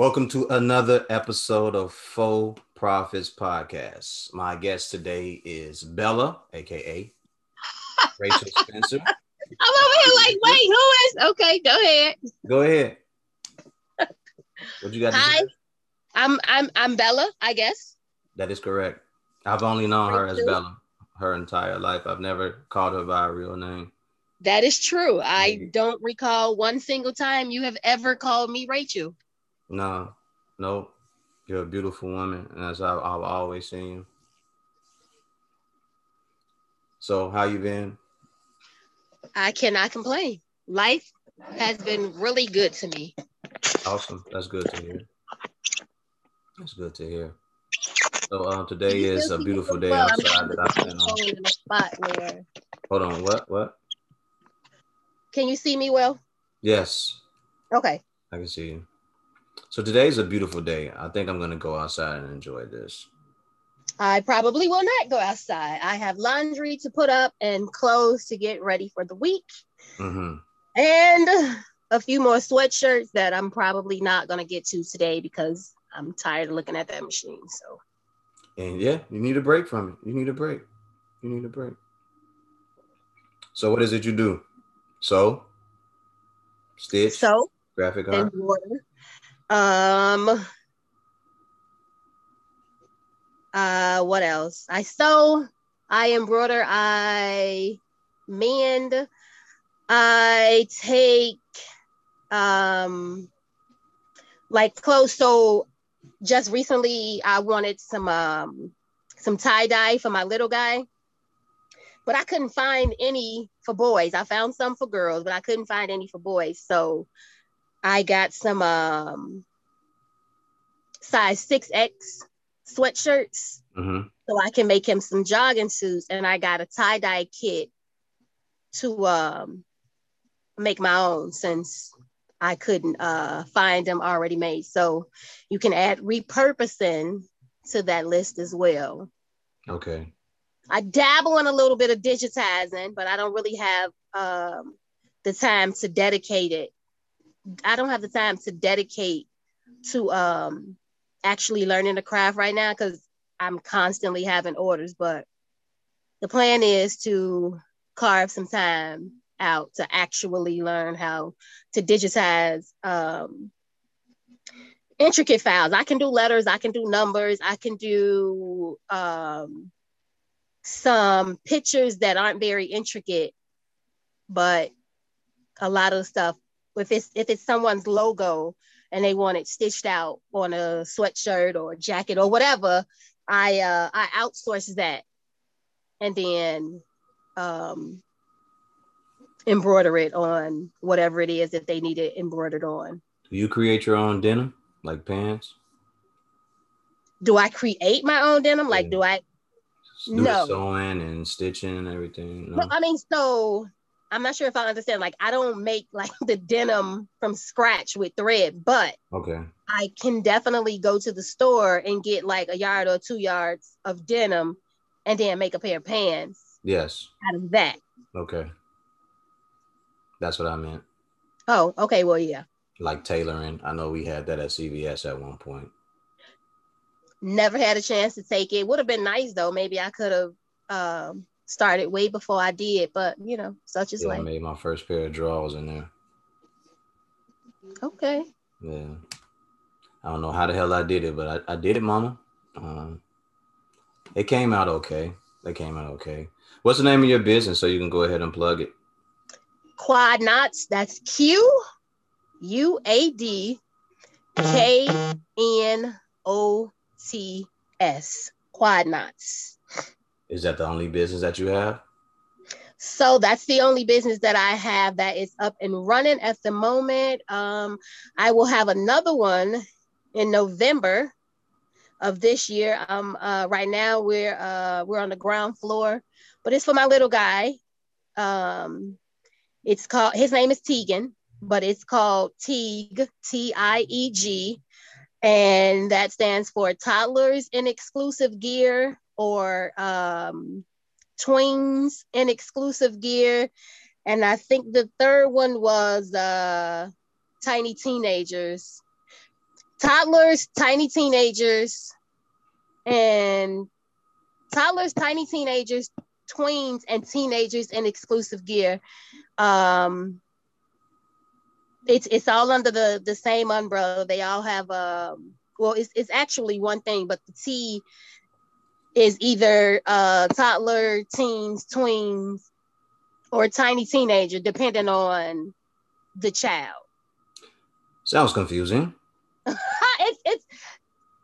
Welcome to another episode of Faux Profits Podcast. My guest today is Bella, aka Rachel Spencer. I'm over here like, wait, who is? Okay, go ahead. Go ahead. What you got? Hi, say? I'm I'm I'm Bella, I guess. That is correct. I've only known her as Bella her entire life. I've never called her by a real name. That is true. I don't recall one single time you have ever called me Rachel. No, no. You're a beautiful woman, and that's how I've always seen you. So, how you been? I cannot complain. Life has been really good to me. Awesome. That's good to hear. That's good to hear. So um, today is a beautiful day outside that I plan on. spot where Hold on. What? What? can you see me well? Yes, Okay. I can see you. So today's a beautiful day. I think I'm gonna go outside and enjoy this. I probably will not go outside. I have laundry to put up and clothes to get ready for the week. hmm and a few more sweatshirts that I'm probably not gonna get to today because I'm tired of looking at that machine. So And yeah, you need a break from it. You need a break. You need a break. So what is it you do? So stitch, so graphic and art. water. Um uh what else? I sew, I embroider, I mend, I take um like clothes. So just recently I wanted some um some tie-dye for my little guy. But I couldn't find any for boys. I found some for girls, but I couldn't find any for boys. So I got some um size 6X sweatshirts hmm so I can make him some jogging suits. And I got a tie-dye kit to um make my own since I couldn't uh find them already made. So you can add repurposing to that list as well. Okay. I dabble in a little bit of digitizing, but I don't really have um, the time to dedicate it. I don't have the time to dedicate to um, actually learning the craft right now because I'm constantly having orders. But the plan is to carve some time out to actually learn how to digitize um, intricate files. I can do letters, I can do numbers, I can do um, some pictures that aren't very intricate, but a lot of stuff. If it's if it's someone's logo and they want it stitched out on a sweatshirt or a jacket or whatever, I uh, I outsource that and then um, embroider it on whatever it is that they need it embroidered on. Do you create your own denim, like pants? Do I create my own denim? Like, Yeah. do I? Do No. sewing and stitching and everything. No? No, I mean, so I'm not sure if I understand. Like, I don't make like the denim from scratch with thread, but Okay. I can definitely go to the store and get like a yard or two yards of denim and then make a pair of pants Yes. out of that. Okay. That's what I meant. Oh, okay. Well, yeah. Like tailoring. I know we had that at CVS at one point. Never had a chance to take it. Would have been nice though. Maybe I could have um, started way before I did, but you know, such is Yeah, I made my first pair of drawers in there. Okay. Yeah. I don't know how the hell I did it, but I, I did it, mama. Um, it came out okay. It came out okay. What's the name of your business so you can go ahead and plug it? Quad knots. That's Q U A D K N O T S. Quad knots. Is that the only business that you have? So that's the only business that I have that is up and running at the moment. Um, I will have another one in November of this year. Um, uh, right now we're uh, we're on the ground floor, but it's for my little guy. Um, it's called his name is Tegan, but it's called Teague T I E G, and that stands for Toddlers in Exclusive Gear or um, Tweens in Exclusive Gear, and I think the third one was uh, Tiny Teenagers. toddlers, tiny teenagers, and toddlers, tiny teenagers, tweens, and teenagers in exclusive gear. Um, it's it's all under the the same umbrella. They all have um well, it's it's actually one thing, but the T is either uh toddler, teens, tweens, or tiny teenager, depending on the child. Sounds confusing. it's it's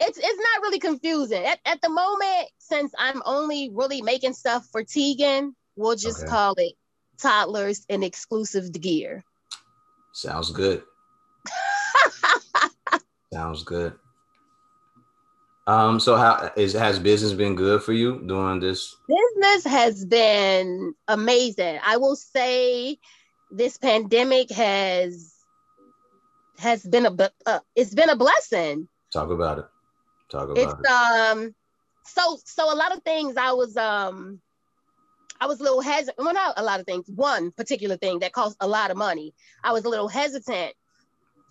it's it's not really confusing at, at the moment since I'm only really making stuff for Tegan. We'll just okay. call it toddlers and exclusive gear. Sounds good. Sounds good. Um, so how is has business been good for you doing this? Business has been amazing. I will say this pandemic has has been a uh, it's been a blessing. Talk about it. Talk about it's, it. um so so a lot of things I was um I was a little hesitant. Well, not a lot of things. One particular thing that cost a lot of money. I was a little hesitant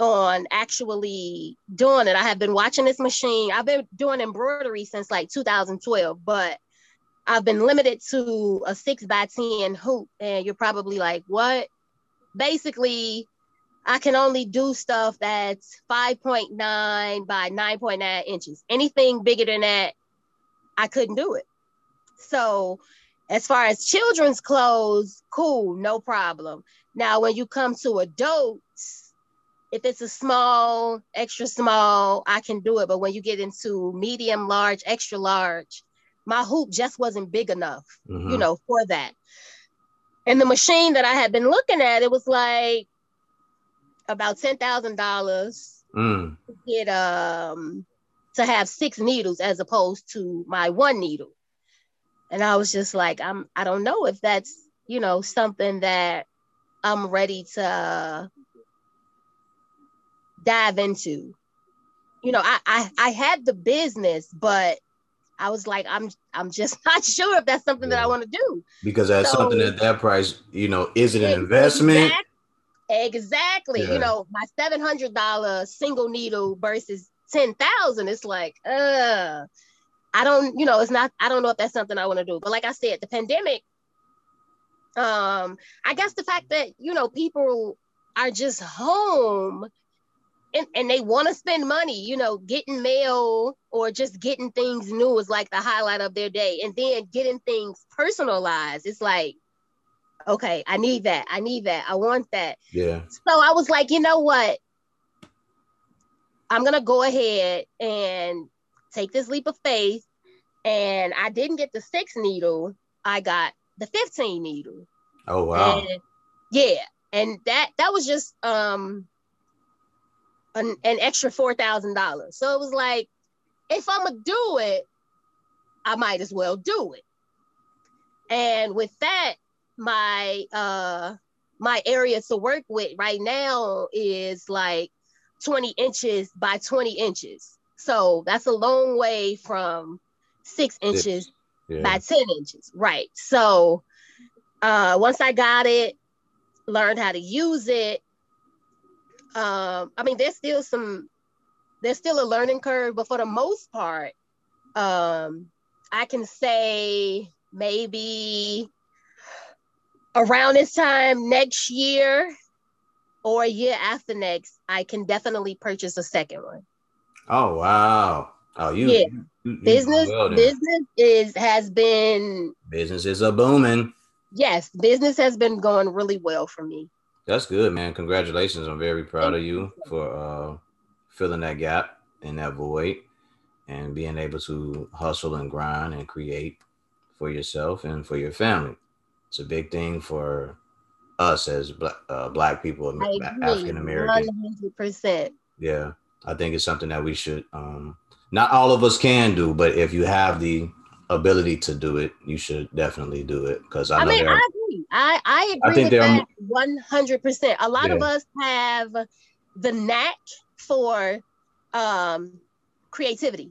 on actually doing it. I have been watching this machine. I've been doing embroidery since like 2012, but I've been limited to a six by 10 hoop. And you're probably like, what? Basically, I can only do stuff that's 5.9 by 9.9 inches. Anything bigger than that, I couldn't do it. So, as far as children's clothes, cool, no problem. Now, when you come to adults, if it's a small, extra small, I can do it. But when you get into medium, large, extra large, my hoop just wasn't big enough, mm-hmm. you know, for that. And the machine that I had been looking at, it was like about ten thousand dollars mm. to get um to have six needles as opposed to my one needle. And I was just like, I'm I don't know if that's you know something that I'm ready to dive into. You know, I, I I had the business, but I was like, I'm I'm just not sure if that's something yeah. that I want to do. Because that's so, something at that price, you know, is it an investment? Exactly. Yeah. You know, my seven hundred dollar single needle versus ten thousand. It's like, uh, I don't, you know, it's not. I don't know if that's something I want to do. But like I said, the pandemic. Um, I guess the fact that you know people are just home and, and they want to spend money, you know, getting mail or just getting things new is like the highlight of their day. And then getting things personalized. It's like, okay, I need that. I need that. I want that. Yeah. So I was like, you know what? I'm gonna go ahead and take this leap of faith. And I didn't get the six needle, I got the 15 needle. Oh wow. And yeah. And that that was just um an, an extra four thousand dollars. So it was like, if I'm gonna do it, I might as well do it. And with that, my uh my area to work with right now is like 20 inches by 20 inches. So that's a long way from six inches yeah. by 10 inches. Right. So uh once I got it, learned how to use it, um, I mean, there's still some, there's still a learning curve, but for the most part, um, I can say maybe around this time next year or a year after next, I can definitely purchase a second one. Oh wow! Oh, you yeah. You, you, business business is has been business is a booming. Yes, business has been going really well for me. That's good, man. Congratulations. I'm very proud of you for uh, filling that gap in that void and being able to hustle and grind and create for yourself and for your family. It's a big thing for us as black, uh, black people, African American. 100%. Yeah, I think it's something that we should. Um, not all of us can do, but if you have the ability to do it, you should definitely do it. Because I, I mean, I I, I agree I with that one hundred percent. A lot yeah. of us have the knack for um, creativity,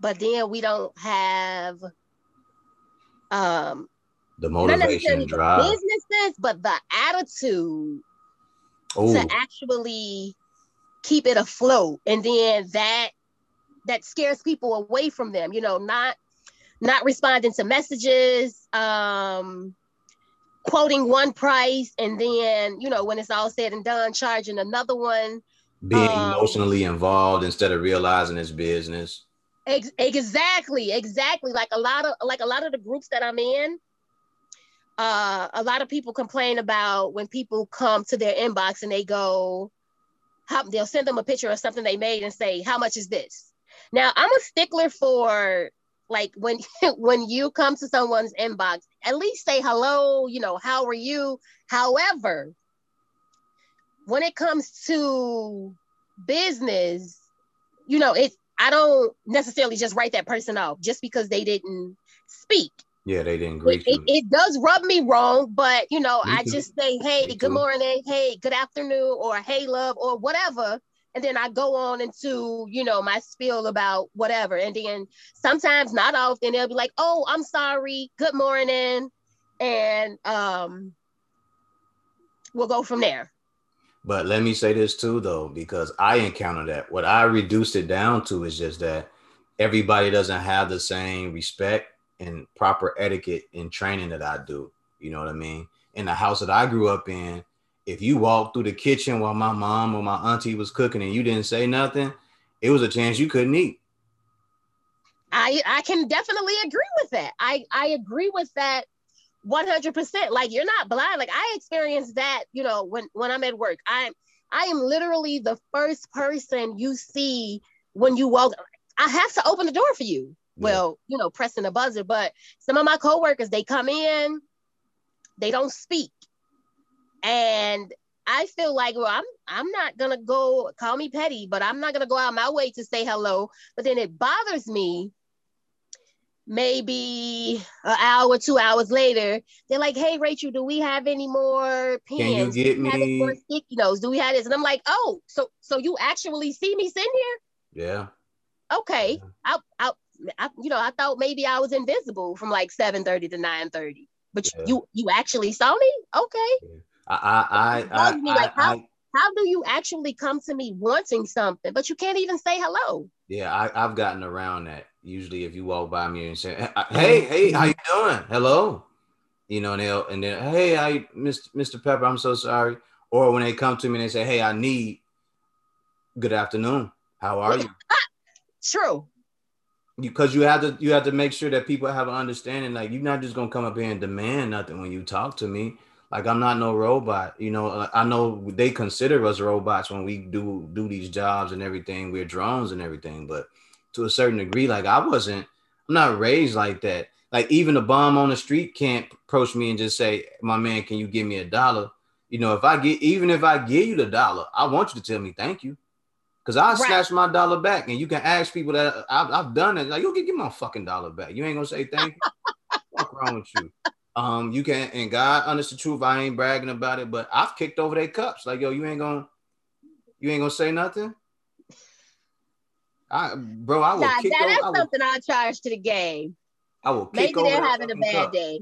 but then we don't have um, the motivation, drive, businesses, but the attitude Ooh. to actually keep it afloat and then that that scares people away from them you know not not responding to messages um quoting one price and then you know when it's all said and done charging another one. Being um, emotionally involved instead of realizing it's business. Ex- exactly exactly. Like a lot of like a lot of the groups that i'm in uh a lot of people complain about when people come to their inbox and they go how they'll send them a picture of something they made and say how much is this? Now i'm a stickler for like when when you come to someone's inbox at least say hello you know how are you however when it comes to business you know it i don't necessarily just write that person off just because they didn't speak yeah they didn't greet it, it, it, does rub me wrong but you know me i too. just say hey me good too. morning hey good afternoon or hey love or whatever and then I go on into, you know, my spiel about whatever. And then sometimes, not often, they'll be like, oh, I'm sorry, good morning. And um we'll go from there. But let me say this too, though, because I encounter that. What I reduced it down to is just that everybody doesn't have the same respect and proper etiquette and training that I do. You know what I mean? In the house that I grew up in, if you walked through the kitchen while my mom or my auntie was cooking and you didn't say nothing, it was a chance you couldn't eat. I I can definitely agree with that. I I agree with that 100%. Like you're not blind. Like I experienced that, you know, when when I'm at work. I'm I am literally the first person you see when you walk. I have to open the door for you. Yeah. Well, you know, pressing the buzzer, but some of my coworkers they come in, they don't speak and I feel like, well, I'm I'm not gonna go call me petty, but I'm not gonna go out my way to say hello. But then it bothers me. Maybe an hour, two hours later, they're like, "Hey, Rachel, do we have any more pens? Can you get me more sticky notes? Do we have this?" And I'm like, "Oh, so so you actually see me sitting here? Yeah. Okay. Yeah. I, I, I, you know, I thought maybe I was invisible from like 7:30 to 9:30, but yeah. you you actually saw me? Okay." Yeah. I I I, I, like, how, I, how do you actually come to me wanting something, but you can't even say hello? Yeah, I, I've gotten around that. Usually, if you walk by me and say, "Hey, hey, how you doing? Hello," you know, and they'll and then, "Hey, I, Mr. Mr. Pepper, I'm so sorry." Or when they come to me and they say, "Hey, I need," good afternoon. How are you? True. Because you have to you have to make sure that people have an understanding. Like you're not just gonna come up here and demand nothing when you talk to me. Like I'm not no robot. You know, uh, I know they consider us robots when we do do these jobs and everything. We're drones and everything, but to a certain degree, like I wasn't. I'm not raised like that. Like even a bum on the street can't approach me and just say, "My man, can you give me a dollar?" You know, if I get even if I give you the dollar, I want you to tell me thank you. Cause I right. snatch my dollar back, and you can ask people that I've, I've done it. Like, you get my fucking dollar back. You ain't gonna say thank you. What's wrong with you? Um, you can and God honest the truth, I ain't bragging about it, but I've kicked over their cups. Like, yo, you ain't gonna you ain't gonna say nothing. I bro, I will nah, kick that, over, That's something I charge to the game. I will Maybe they're having a bad cup. day.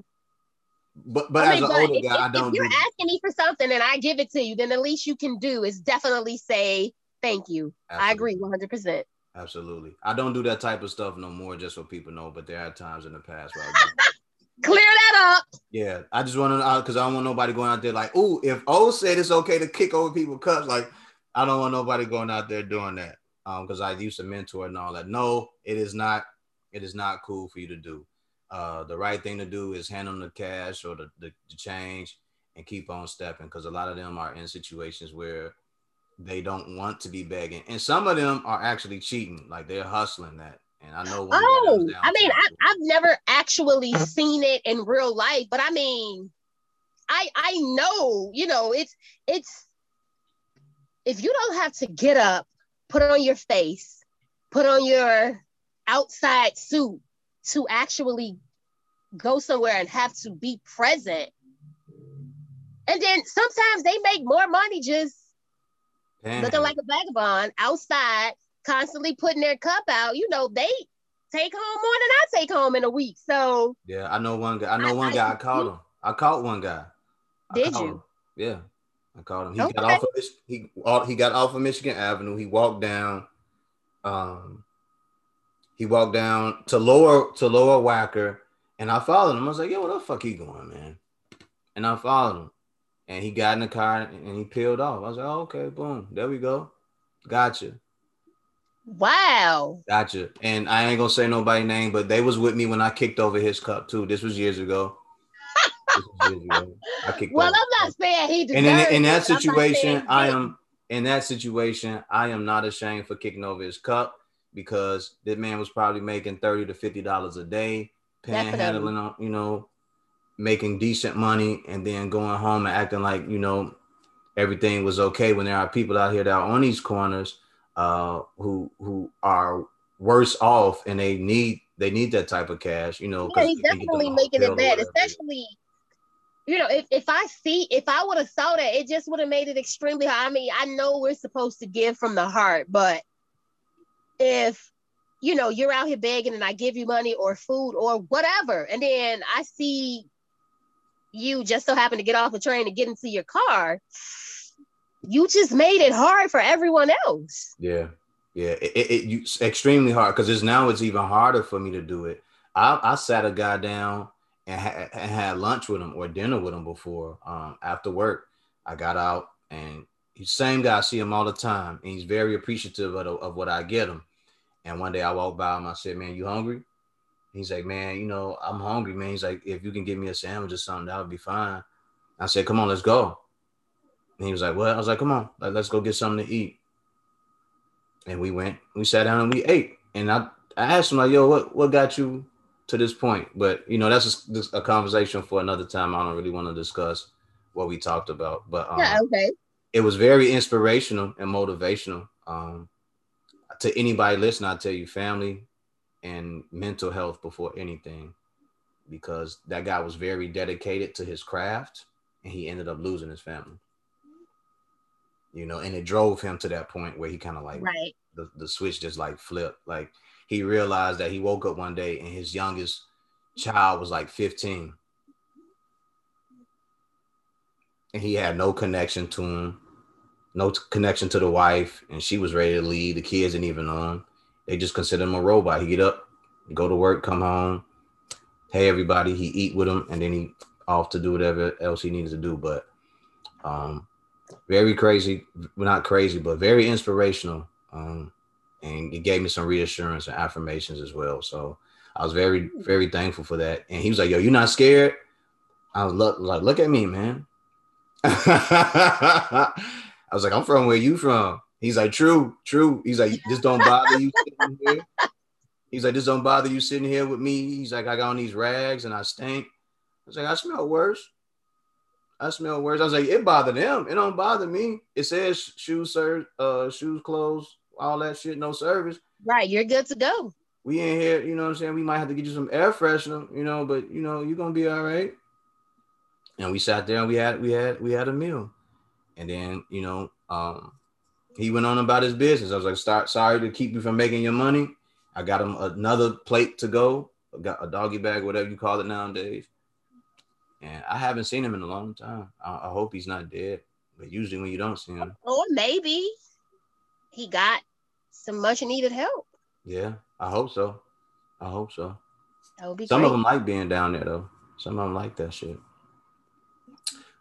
But but I mean, as an older guy, if, I don't. If you're do asking me for something and I give it to you, then the least you can do is definitely say thank you. Absolutely. I agree 100. percent Absolutely. I don't do that type of stuff no more, just so people know. But there are times in the past where I up. Yeah, I just want to because I don't want nobody going out there like, oh, if O said it's okay to kick over people cups, like I don't want nobody going out there doing that. Um, because I used to mentor and all that. No, it is not. It is not cool for you to do. Uh, the right thing to do is hand them the cash or the, the, the change and keep on stepping because a lot of them are in situations where they don't want to be begging, and some of them are actually cheating, like they're hustling that. And I know. Oh, I mean, I, I've never actually seen it in real life, but I mean, I I know, you know, it's it's if you don't have to get up, put on your face, put on your outside suit to actually go somewhere and have to be present. And then sometimes they make more money just Damn. looking like a vagabond outside constantly putting their cup out, you know, they take home more than I take home in a week. So yeah, I know one guy. I know one guy. I, I caught him. I caught one guy. I did you? Him. Yeah. I called him. He Okay. got off of Mich- he all- he got off of Michigan Avenue. He walked down. Um, he walked down to lower to lower Wacker, and I followed him. I was like, "Yo, where the fuck he going, man?" And I followed him, and he got in the car and he peeled off. I was like, oh, "Okay, boom, there we go, gotcha, Wow. gotcha." And I ain't gonna say nobody's name, but they was with me when I kicked over his cup too. This was years ago. Was years ago. I kicked Well, over I'm not saying he deserves and in, in that situation, I am in that situation, I am not ashamed for kicking over his cup because that man was probably making 30 to 50 dollars a day, panhandling on, you know, making decent money and then going home and acting like, you know, everything was okay when there are people out here that are on these corners uh who who are worse off and they need they need that type of cash, you know. Yeah, he's they can get them definitely making it bad, especially. You know, if, if I see, if I would have saw that, it just would have made it extremely hard. I mean, I know we're supposed to give from the heart, but if you know you're out here begging and I give you money or food or whatever, and then I see you just so happen to get off a train and get into your car, you just made it hard for everyone else. Yeah, yeah. It, it, it extremely hard because it's now it's even harder for me to do it. I, I sat a guy down and, ha- and had lunch with him or dinner with him before. Um, after work, I got out and the same guy. I see him all the time, and he's very appreciative of, the- of what I get him. And one day I walked by him. I said, "Man, you hungry?" He's like, "Man, you know, I'm hungry, man." He's like, "If you can give me a sandwich or something, that would be fine." I said, "Come on, let's go." And he was like, "What?" I was like, "Come on, like, let's go get something to eat." And we went, we sat down and we ate. And I, I asked him like, "Yo, what, what got you to this point?" But you know, that's a, a conversation for another time. I don't really want to discuss what we talked about. But um, Yeah, okay. it was very inspirational and motivational. Um, to anybody listening, I tell you, family and mental health before anything, because that guy was very dedicated to his craft, and he ended up losing his family. You know, and it drove him to that point where he kind of like Right. the, the switch just like flipped. Like he realized that he woke up one day and his youngest child was like 15. And he had no connection to him, no t- connection to the wife, and she was ready to leave. The kids didn't even know him. They just consider him a robot. He get up, go to work, come home. Hey everybody, he eat with them, and then he off to do whatever else he needed to do. But um, very crazy, well, not crazy, but very inspirational. Um, and it gave me some reassurance and affirmations as well. So I was very, very thankful for that. And he was like, "Yo, you're not scared?" I was look, like, "Look at me, man." I was like, "I'm from where you from?" He's like, "True, true." He's like, "This don't bother you sitting here." He's like, "This don't bother you sitting here with me." He's like, "I got on these rags and I stink." I was like, "I smell worse." I smell worse. I was like, it bothered them. It don't bother me. It says shoes, sir, uh, shoes, clothes, all that shit, no service. Right. You're good to go. We in here, you know what I'm saying? We might have to get you some air freshener, you know, but you know, you're gonna be all right. And we sat there and we had we had we had a meal. And then, you know, um, he went on about his business. I was like, start sorry to keep you from making your money. I got him another plate to go, got a doggy bag, whatever you call it nowadays. And I haven't seen him in a long time. I, I hope he's not dead. But usually when you don't see him, Or maybe he got some much needed help. yeah, I hope so. I hope so. That would be Some great. of them like being down there though. Some of them like that shit.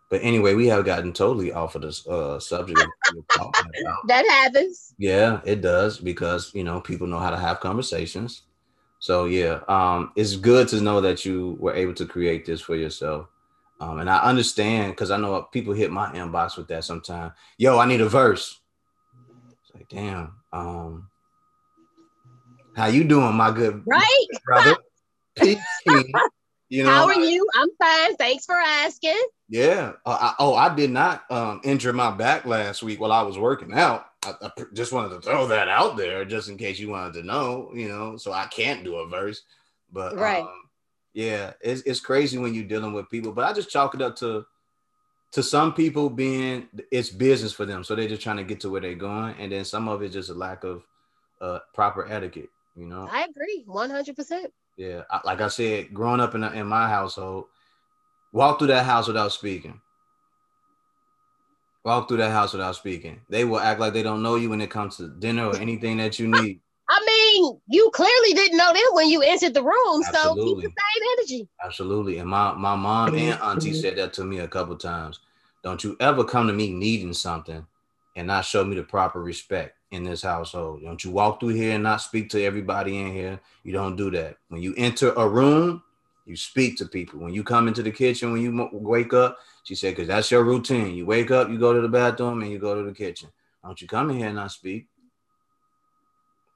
But anyway, we have gotten totally off of this uh, subject. of what we're talking about. that happens. Yeah, it does because you know people know how to have conversations. So yeah, um, it's good to know that you were able to create this for yourself. Um, and I understand because I know people hit my inbox with that sometimes. Yo, I need a verse. It's like, damn. Um, how you doing, my good Right? brother? Peace. You know, How are you? I'm fine. Thanks for asking. Yeah. Uh, I, oh, I did not um, injure my back last week while I was working out. I, I just wanted to throw that out there, just in case you wanted to know. You know, so I can't do a verse, but Right. um, yeah, it's it's crazy when you're dealing with people. But I just chalk it up to to some people being it's business for them, so they're just trying to get to where they're going, and then some of it's just a lack of uh, proper etiquette. You know. I agree 100%. Yeah, like I said, growing up in in my household, walk through that house without speaking. Walk through that house without speaking. They will act like they don't know you when it comes to dinner or anything that you need. I mean, you clearly didn't know them when you entered the room, Absolutely. so keep the same energy. Absolutely. And my, my mom and auntie said that to me a couple times. Don't you ever come to me needing something and not show me the proper respect in this household. Don't you walk through here and not speak to everybody in here. You don't do that. When you enter a room, you speak to people. When you come into the kitchen, when you wake up, she said, because that's your routine. You wake up, you go to the bathroom, and you go to the kitchen. Don't you come in here and not speak.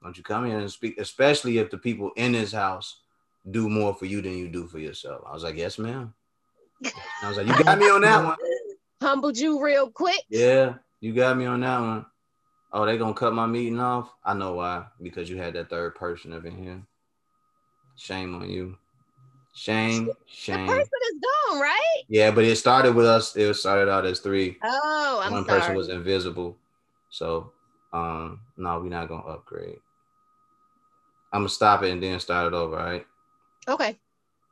Don't you come in here and speak, especially if the people in this house do more for you than you do for yourself. I was like, yes, ma'am. I was like, you got me on that one. Humbled you real quick. Yeah, you got me on that one. Oh, they gonna cut my meeting off? I know why. Because you had that third person up in here. Shame on you. Shame, shame. The person is gone, right? Yeah, but it started with us. It started out as three. Oh, I'm One sorry. person was invisible. So, um, no, we're not gonna upgrade. I'm gonna stop it and then start it over, right? Okay.